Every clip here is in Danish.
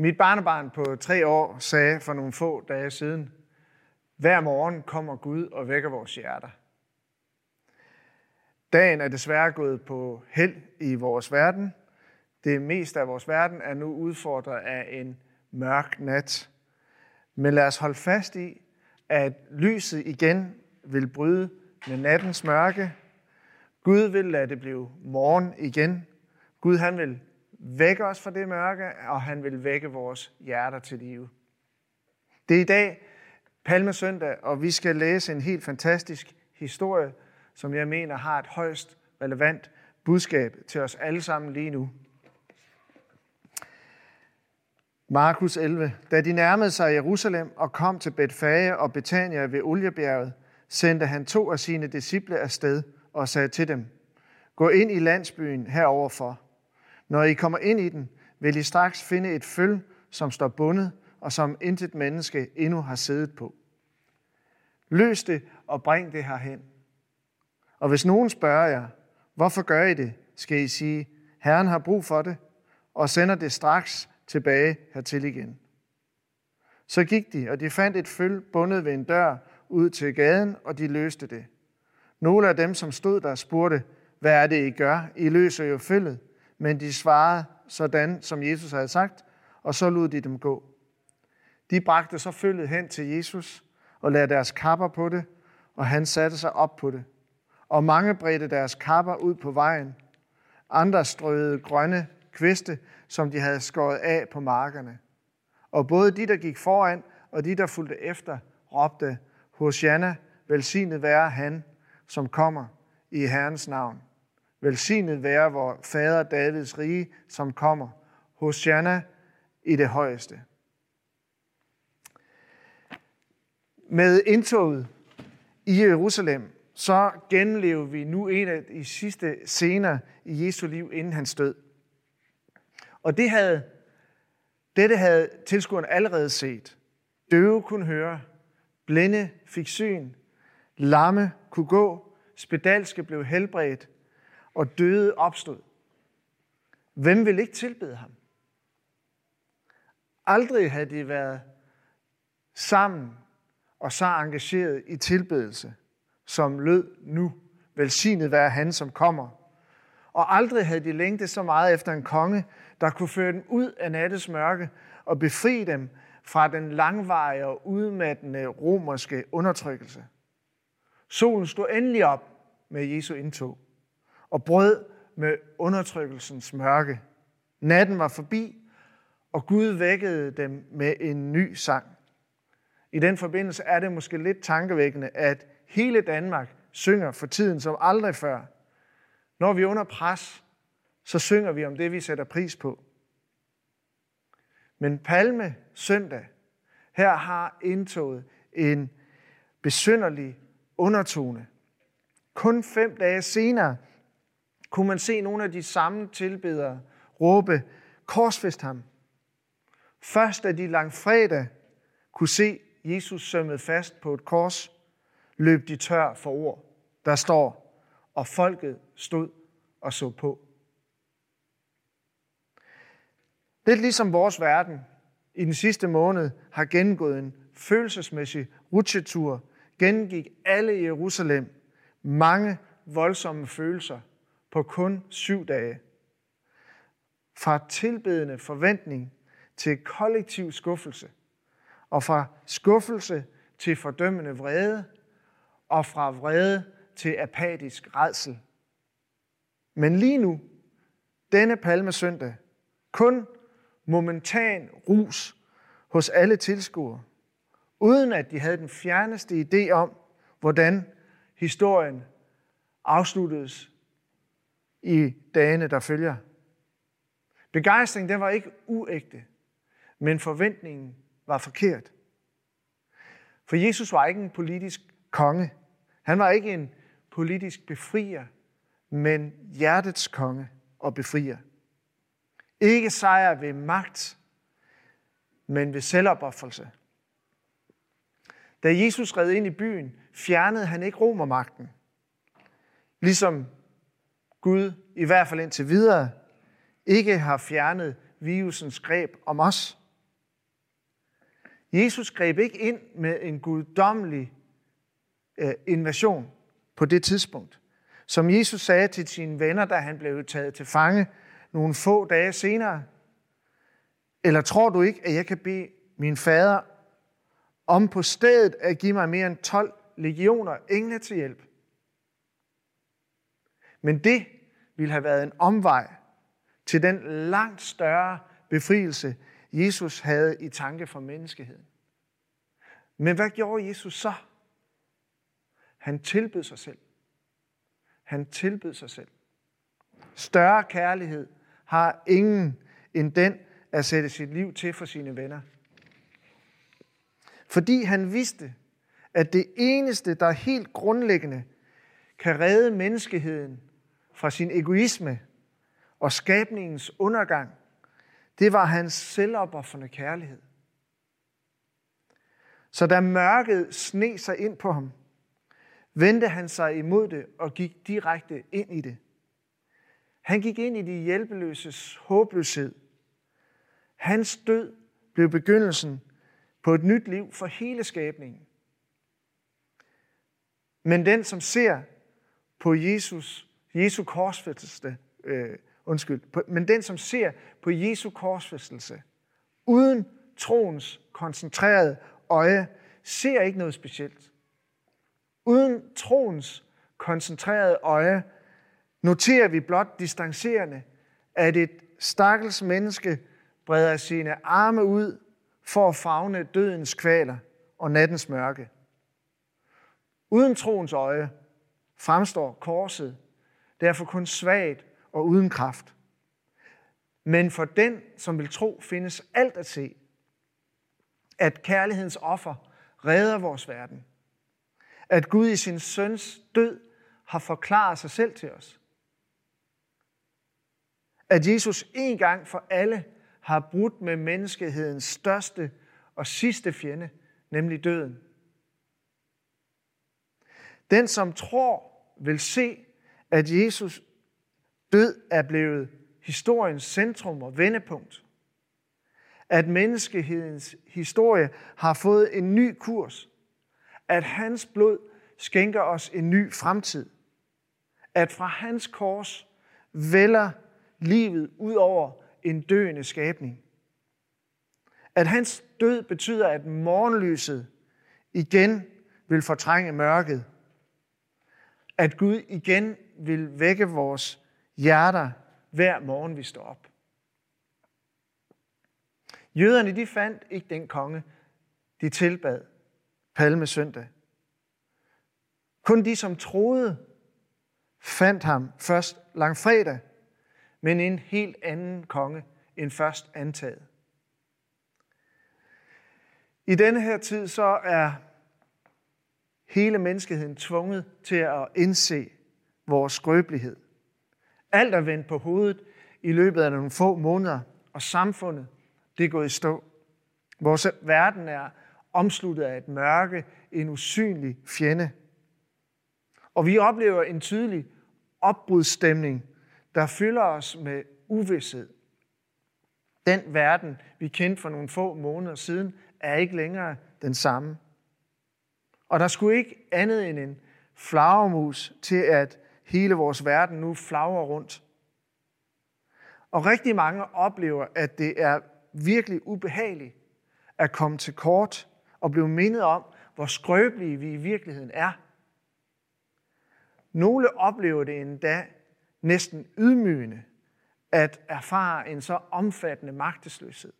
Mit barnebarn på tre år sagde for nogle få dage siden, hver morgen kommer Gud og vækker vores hjerter. Dagen er desværre gået på held i vores verden. Det meste af vores verden er nu udfordret af en mørk nat. Men lad os holde fast i, at lyset igen vil bryde med nattens mørke. Gud vil lade det blive morgen igen. Gud han vil vække os fra det mørke, og han vil vække vores hjerter til live. Det er i dag Palmesøndag, og vi skal læse en helt fantastisk historie, som jeg mener har et højst relevant budskab til os alle sammen lige nu. Markus 11. Da de nærmede sig Jerusalem og kom til Betfage og Betania ved Oliebjerget, sendte han to af sine disciple afsted og sagde til dem, Gå ind i landsbyen heroverfor. Når I kommer ind i den, vil I straks finde et føl, som står bundet, og som intet menneske endnu har siddet på. Løs det og bring det herhen. Og hvis nogen spørger jer, hvorfor gør I det, skal I sige, Herren har brug for det, og sender det straks tilbage hertil igen. Så gik de, og de fandt et føl bundet ved en dør ud til gaden, og de løste det. Nogle af dem, som stod der, spurgte, hvad er det, I gør? I løser jo følget. Men de svarede sådan, som Jesus havde sagt, og så lod de dem gå. De bragte så følget hen til Jesus og lagde deres kapper på det, og han satte sig op på det. Og mange bredte deres kapper ud på vejen. Andre strøede grønne kviste, som de havde skåret af på markerne. Og både de, der gik foran, og de, der fulgte efter, råbte, Hosianna, velsignet være han, som kommer i Herrens navn. Velsignet være vor fader Davids rige, som kommer. Hosanna i det højeste. Med indtoget i Jerusalem, så genlever vi nu en af de sidste scener i Jesu liv, inden han død. Og det havde, dette havde tilskuerne allerede set. Døve kunne høre, blinde fik syn, lamme kunne gå, spedalske blev helbredt, og døde opstod. Hvem vil ikke tilbede ham? Aldrig havde de været sammen og så engageret i tilbedelse, som lød nu. Velsignet være han, som kommer. Og aldrig havde de længtet så meget efter en konge, der kunne føre dem ud af nattes mørke og befri dem fra den langvarige og udmattende romerske undertrykkelse. Solen stod endelig op med Jesu indtog og brød med undertrykkelsens mørke. Natten var forbi, og Gud vækkede dem med en ny sang. I den forbindelse er det måske lidt tankevækkende, at hele Danmark synger for tiden som aldrig før. Når vi er under pres, så synger vi om det, vi sætter pris på. Men Palme søndag, her har indtoget en besynderlig undertone. Kun fem dage senere kunne man se nogle af de samme tilbedere råbe, korsfest ham. Først da de langfredag kunne se Jesus sømmet fast på et kors, løb de tør for ord. Der står, og folket stod og så på. Lidt ligesom vores verden i den sidste måned har gennemgået en følelsesmæssig rutsjetur, gennemgik alle i Jerusalem mange voldsomme følelser på kun syv dage. Fra tilbedende forventning til kollektiv skuffelse, og fra skuffelse til fordømmende vrede, og fra vrede til apatisk redsel. Men lige nu, denne palmesøndag, kun momentan rus hos alle tilskuere, uden at de havde den fjerneste idé om, hvordan historien afsluttedes i dagene, der følger. Begejstringen den var ikke uægte, men forventningen var forkert. For Jesus var ikke en politisk konge. Han var ikke en politisk befrier, men hjertets konge og befrier. Ikke sejr ved magt, men ved selvopoffrelse. Da Jesus red ind i byen, fjernede han ikke romermagten. Ligesom Gud, i hvert fald indtil videre, ikke har fjernet virusens greb om os. Jesus greb ikke ind med en guddommelig øh, invasion på det tidspunkt. Som Jesus sagde til sine venner, da han blev taget til fange nogle få dage senere. Eller tror du ikke, at jeg kan bede min fader om på stedet at give mig mere end 12 legioner engle til hjælp? Men det ville have været en omvej til den langt større befrielse, Jesus havde i tanke for menneskeheden. Men hvad gjorde Jesus så? Han tilbød sig selv. Han tilbød sig selv. Større kærlighed har ingen end den at sætte sit liv til for sine venner. Fordi han vidste, at det eneste, der helt grundlæggende kan redde menneskeheden fra sin egoisme og skabningens undergang, det var hans selvopoffrende kærlighed. Så da mørket sne sig ind på ham, vendte han sig imod det og gik direkte ind i det. Han gik ind i de hjælpeløses håbløshed. Hans død blev begyndelsen på et nyt liv for hele skabningen. Men den, som ser på Jesus, Jesu korsfæstelse, øh, undskyld, på, men den, som ser på Jesu korsfæstelse, uden troens koncentrerede øje, ser ikke noget specielt. Uden troens koncentrerede øje, noterer vi blot distancerende, at et stakkels menneske breder sine arme ud for at fagne dødens kvaler og nattens mørke. Uden troens øje fremstår korset derfor kun svagt og uden kraft. Men for den, som vil tro, findes alt at se. At kærlighedens offer redder vores verden. At Gud i sin søns død har forklaret sig selv til os. At Jesus en gang for alle har brudt med menneskehedens største og sidste fjende, nemlig døden. Den, som tror, vil se, at Jesus død er blevet historiens centrum og vendepunkt. At menneskehedens historie har fået en ny kurs. At hans blod skænker os en ny fremtid. At fra hans kors vælger livet ud over en døende skabning. At hans død betyder, at morgenlyset igen vil fortrænge mørket. At Gud igen vil vække vores hjerter hver morgen, vi står op. Jøderne de fandt ikke den konge, de tilbad palme søndag. Kun de, som troede, fandt ham først langfredag, men en helt anden konge end først antaget. I denne her tid så er hele menneskeheden tvunget til at indse vores skrøbelighed. Alt er vendt på hovedet i løbet af nogle få måneder, og samfundet det er gået i stå. Vores verden er omsluttet af et mørke, en usynlig fjende. Og vi oplever en tydelig opbrudsstemning, der fylder os med uvidshed. Den verden, vi kendte for nogle få måneder siden, er ikke længere den samme. Og der skulle ikke andet end en flagermus til, at hele vores verden nu flagrer rundt. Og rigtig mange oplever, at det er virkelig ubehageligt at komme til kort og blive mindet om, hvor skrøbelige vi i virkeligheden er. Nogle oplever det endda næsten ydmygende at erfare en så omfattende magtesløshed.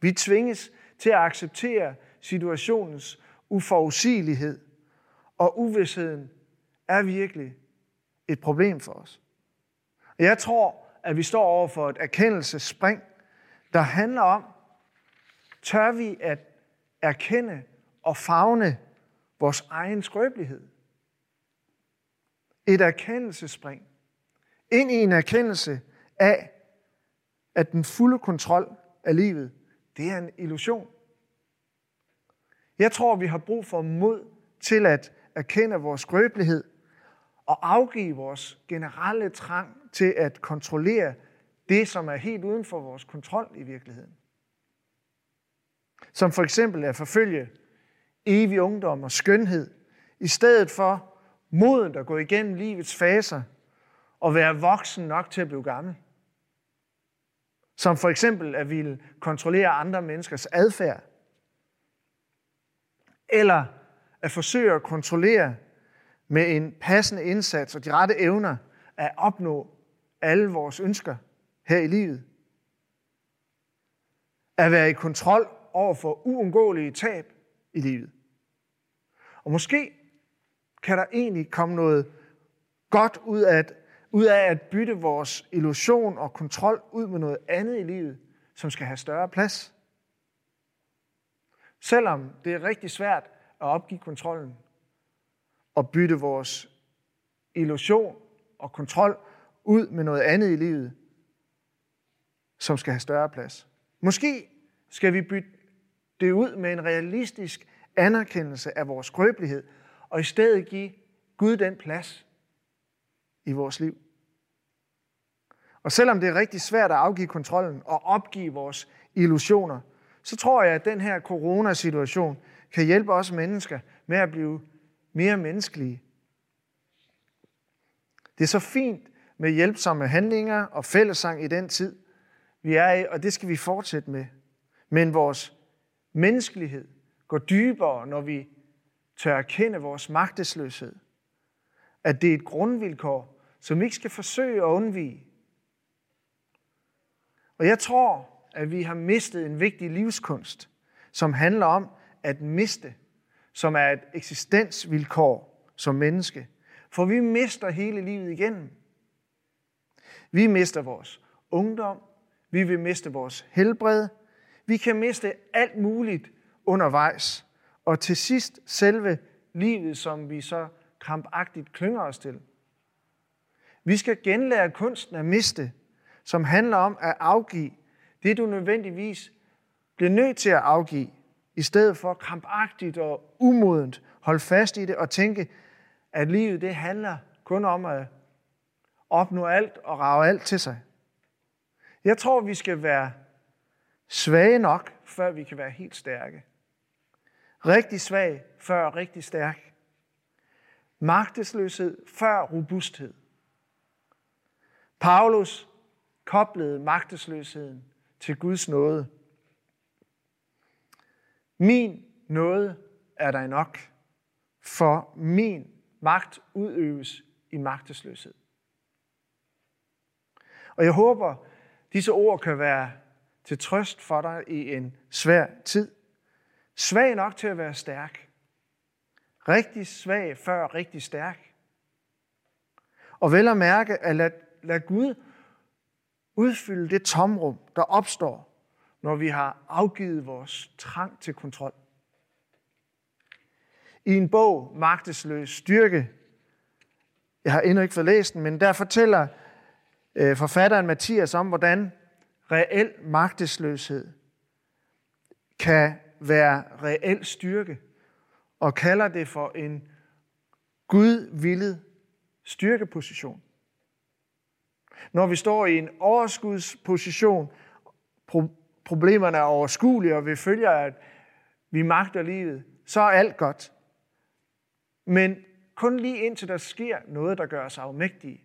Vi tvinges til at acceptere situationens uforudsigelighed, og uvidsheden er virkelig et problem for os. Jeg tror, at vi står over for et erkendelsespring, der handler om, tør vi at erkende og fagne vores egen skrøbelighed. Et erkendelsespring ind i en erkendelse af, at den fulde kontrol af livet, det er en illusion. Jeg tror, vi har brug for mod til at erkende vores skrøbelighed og afgive vores generelle trang til at kontrollere det, som er helt uden for vores kontrol i virkeligheden. Som for eksempel at forfølge evig ungdom og skønhed, i stedet for moden at gå igennem livets faser og være voksen nok til at blive gammel. Som for eksempel at ville kontrollere andre menneskers adfærd. Eller at forsøge at kontrollere med en passende indsats og de rette evner at opnå alle vores ønsker her i livet. At være i kontrol over for uundgåelige tab i livet. Og måske kan der egentlig komme noget godt ud af, at, ud af at bytte vores illusion og kontrol ud med noget andet i livet, som skal have større plads. Selvom det er rigtig svært at opgive kontrollen og bytte vores illusion og kontrol ud med noget andet i livet, som skal have større plads. Måske skal vi bytte det ud med en realistisk anerkendelse af vores skrøbelighed, og i stedet give Gud den plads i vores liv. Og selvom det er rigtig svært at afgive kontrollen og opgive vores illusioner, så tror jeg, at den her coronasituation kan hjælpe os mennesker med at blive mere menneskelige. Det er så fint med hjælpsomme handlinger og fællesang i den tid, vi er i, og det skal vi fortsætte med. Men vores menneskelighed går dybere, når vi tør erkende vores magtesløshed. At det er et grundvilkår, som vi ikke skal forsøge at undvige. Og jeg tror, at vi har mistet en vigtig livskunst, som handler om at miste, som er et eksistensvilkår som menneske. For vi mister hele livet igennem. Vi mister vores ungdom, vi vil miste vores helbred, vi kan miste alt muligt undervejs. Og til sidst selve livet, som vi så krampagtigt klynger os til. Vi skal genlære kunsten at miste, som handler om at afgive det, du nødvendigvis bliver nødt til at afgive, i stedet for krampagtigt og umodent holde fast i det og tænke, at livet det handler kun om at opnå alt og rave alt til sig. Jeg tror, vi skal være svage nok, før vi kan være helt stærke. Rigtig svag før rigtig stærk. Magtesløshed før robusthed. Paulus koblede magtesløsheden til Guds nåde. Min nåde er dig nok, for min magt udøves i magtesløshed. Og jeg håber, disse ord kan være til trøst for dig i en svær tid. Svag nok til at være stærk. Rigtig svag før rigtig stærk. Og vel at mærke at lad, lad Gud udfylde det tomrum, der opstår, når vi har afgivet vores trang til kontrol. I en bog, Magtesløs Styrke, jeg har endnu ikke fået læst den, men der fortæller øh, forfatteren Mathias om, hvordan reel magtesløshed kan være reel styrke, og kalder det for en gudvillet styrkeposition. Når vi står i en overskudsposition, problemerne er overskuelige, og vi følger, at vi magter livet, så er alt godt. Men kun lige indtil der sker noget, der gør os afmægtige,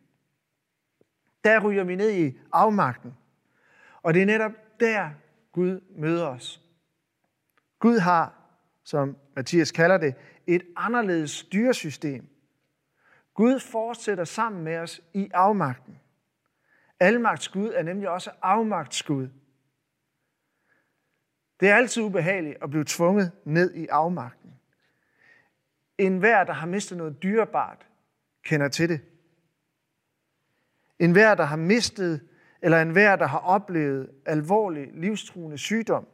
der ryger vi ned i afmagten. Og det er netop der, Gud møder os. Gud har, som Mathias kalder det, et anderledes styresystem. Gud fortsætter sammen med os i afmagten. Almagts Gud er nemlig også afmagts Gud. Det er altid ubehageligt at blive tvunget ned i afmagten. En hver, der har mistet noget dyrebart, kender til det. En hver, der har mistet, eller en hver, der har oplevet alvorlig livstruende sygdom,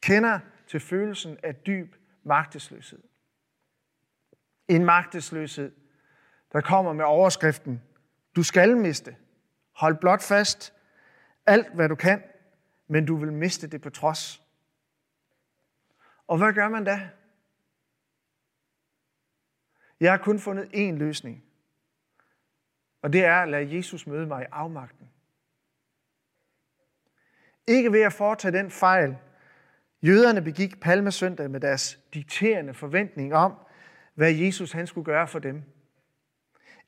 kender til følelsen af dyb magtesløshed. En magtesløshed, der kommer med overskriften, du skal miste. Hold blot fast. Alt, hvad du kan, men du vil miste det på trods. Og hvad gør man da? Jeg har kun fundet én løsning. Og det er at lade Jesus møde mig i afmagten. Ikke ved at foretage den fejl, Jøderne begik palmesøndag med deres dikterende forventning om, hvad Jesus han skulle gøre for dem.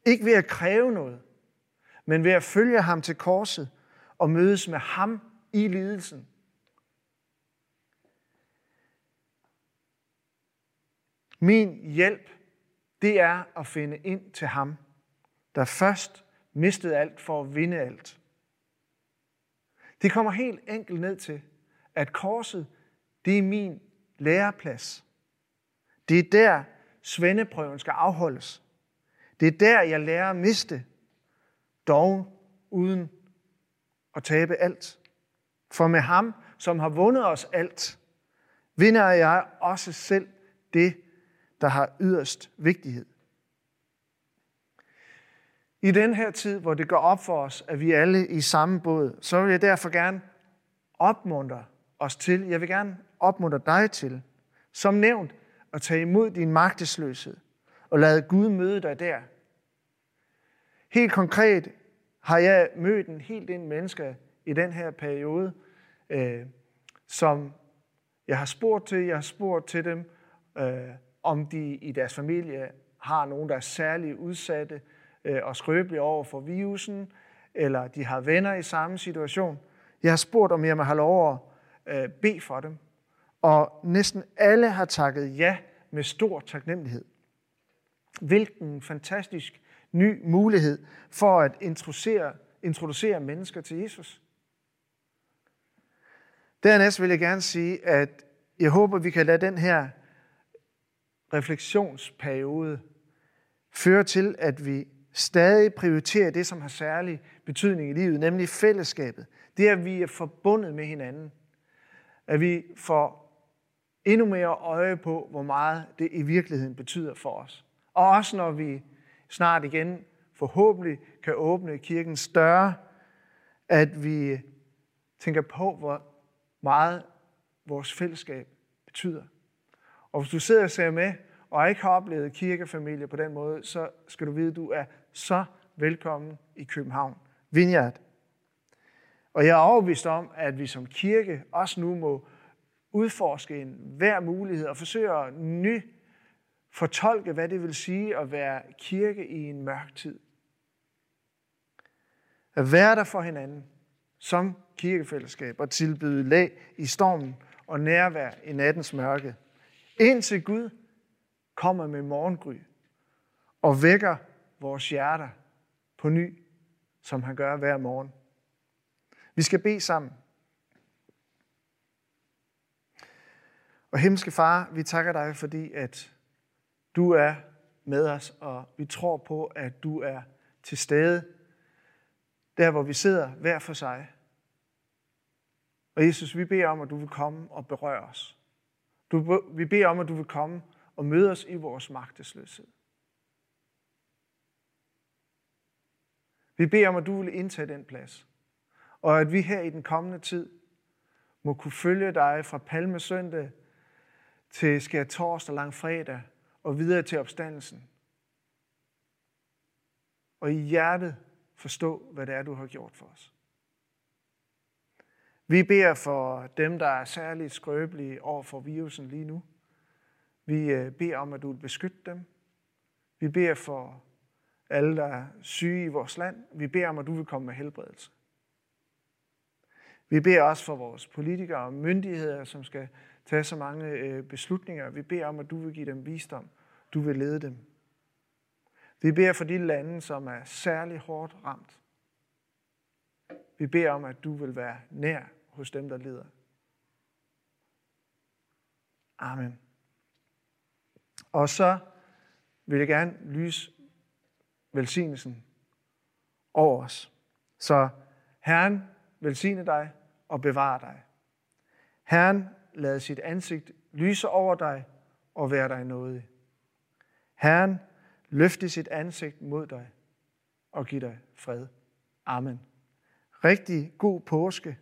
Ikke ved at kræve noget, men ved at følge ham til korset og mødes med ham i lidelsen. Min hjælp, det er at finde ind til ham, der først mistede alt for at vinde alt. Det kommer helt enkelt ned til, at korset, det er min læreplads. Det er der, svendeprøven skal afholdes. Det er der, jeg lærer at miste, dog uden at tabe alt. For med ham, som har vundet os alt, vinder jeg også selv det, der har yderst vigtighed. I den her tid, hvor det går op for os, at vi alle i samme båd, så vil jeg derfor gerne opmuntre os til, jeg vil gerne opmuntre dig til, som nævnt, at tage imod din magtesløshed og lade Gud møde dig der. Helt konkret har jeg mødt en helt del menneske i den her periode, øh, som jeg har spurgt til. Jeg har spurgt til dem, øh, om de i deres familie har nogen, der er særligt udsatte øh, og skrøbelige over for virusen, eller de har venner i samme situation. Jeg har spurgt, om jeg må have lov at øh, bede for dem. Og næsten alle har takket ja med stor taknemmelighed. Hvilken fantastisk ny mulighed for at introducere, introducere mennesker til Jesus. Dernæst vil jeg gerne sige, at jeg håber, vi kan lade den her refleksionsperiode fører til, at vi stadig prioriterer det, som har særlig betydning i livet, nemlig fællesskabet. Det at vi er forbundet med hinanden. At vi får endnu mere øje på, hvor meget det i virkeligheden betyder for os. Og også når vi snart igen forhåbentlig kan åbne kirken større, at vi tænker på, hvor meget vores fællesskab betyder. Og hvis du sidder og ser med, og ikke har oplevet kirkefamilie på den måde, så skal du vide, at du er så velkommen i København. Vineyard. Og jeg er overbevist om, at vi som kirke også nu må udforske en hver mulighed og forsøge at ny fortolke, hvad det vil sige at være kirke i en mørk tid. At være der for hinanden som kirkefællesskab og tilbyde lag i stormen og nærvær i nattens mørke. Indtil Gud kommer med morgengry og vækker vores hjerter på ny, som han gør hver morgen. Vi skal bede sammen. Og himmelske far, vi takker dig, fordi at du er med os, og vi tror på, at du er til stede der, hvor vi sidder hver for sig. Og Jesus, vi beder om, at du vil komme og berøre os. Du, vi beder om, at du vil komme og møde os i vores magtesløshed. Vi beder om, at du vil indtage den plads. Og at vi her i den kommende tid må kunne følge dig fra palmesøndag til skær torsdag lang fredag og videre til opstandelsen. Og i hjertet forstå, hvad det er, du har gjort for os. Vi beder for dem, der er særligt skrøbelige over for virusen lige nu. Vi øh, beder om, at du vil beskytte dem. Vi beder for alle, der er syge i vores land. Vi beder om, at du vil komme med helbredelse. Vi beder også for vores politikere og myndigheder, som skal tage så mange øh, beslutninger. Vi beder om, at du vil give dem visdom. Du vil lede dem. Vi beder for de lande, som er særlig hårdt ramt. Vi beder om, at du vil være nær hos dem, der lider. Amen. Og så vil jeg gerne lyse velsignelsen over os. Så Herren velsigne dig og bevare dig. Herren lad sit ansigt lyse over dig og være dig nådig. Herren løfte sit ansigt mod dig og give dig fred. Amen. Rigtig god påske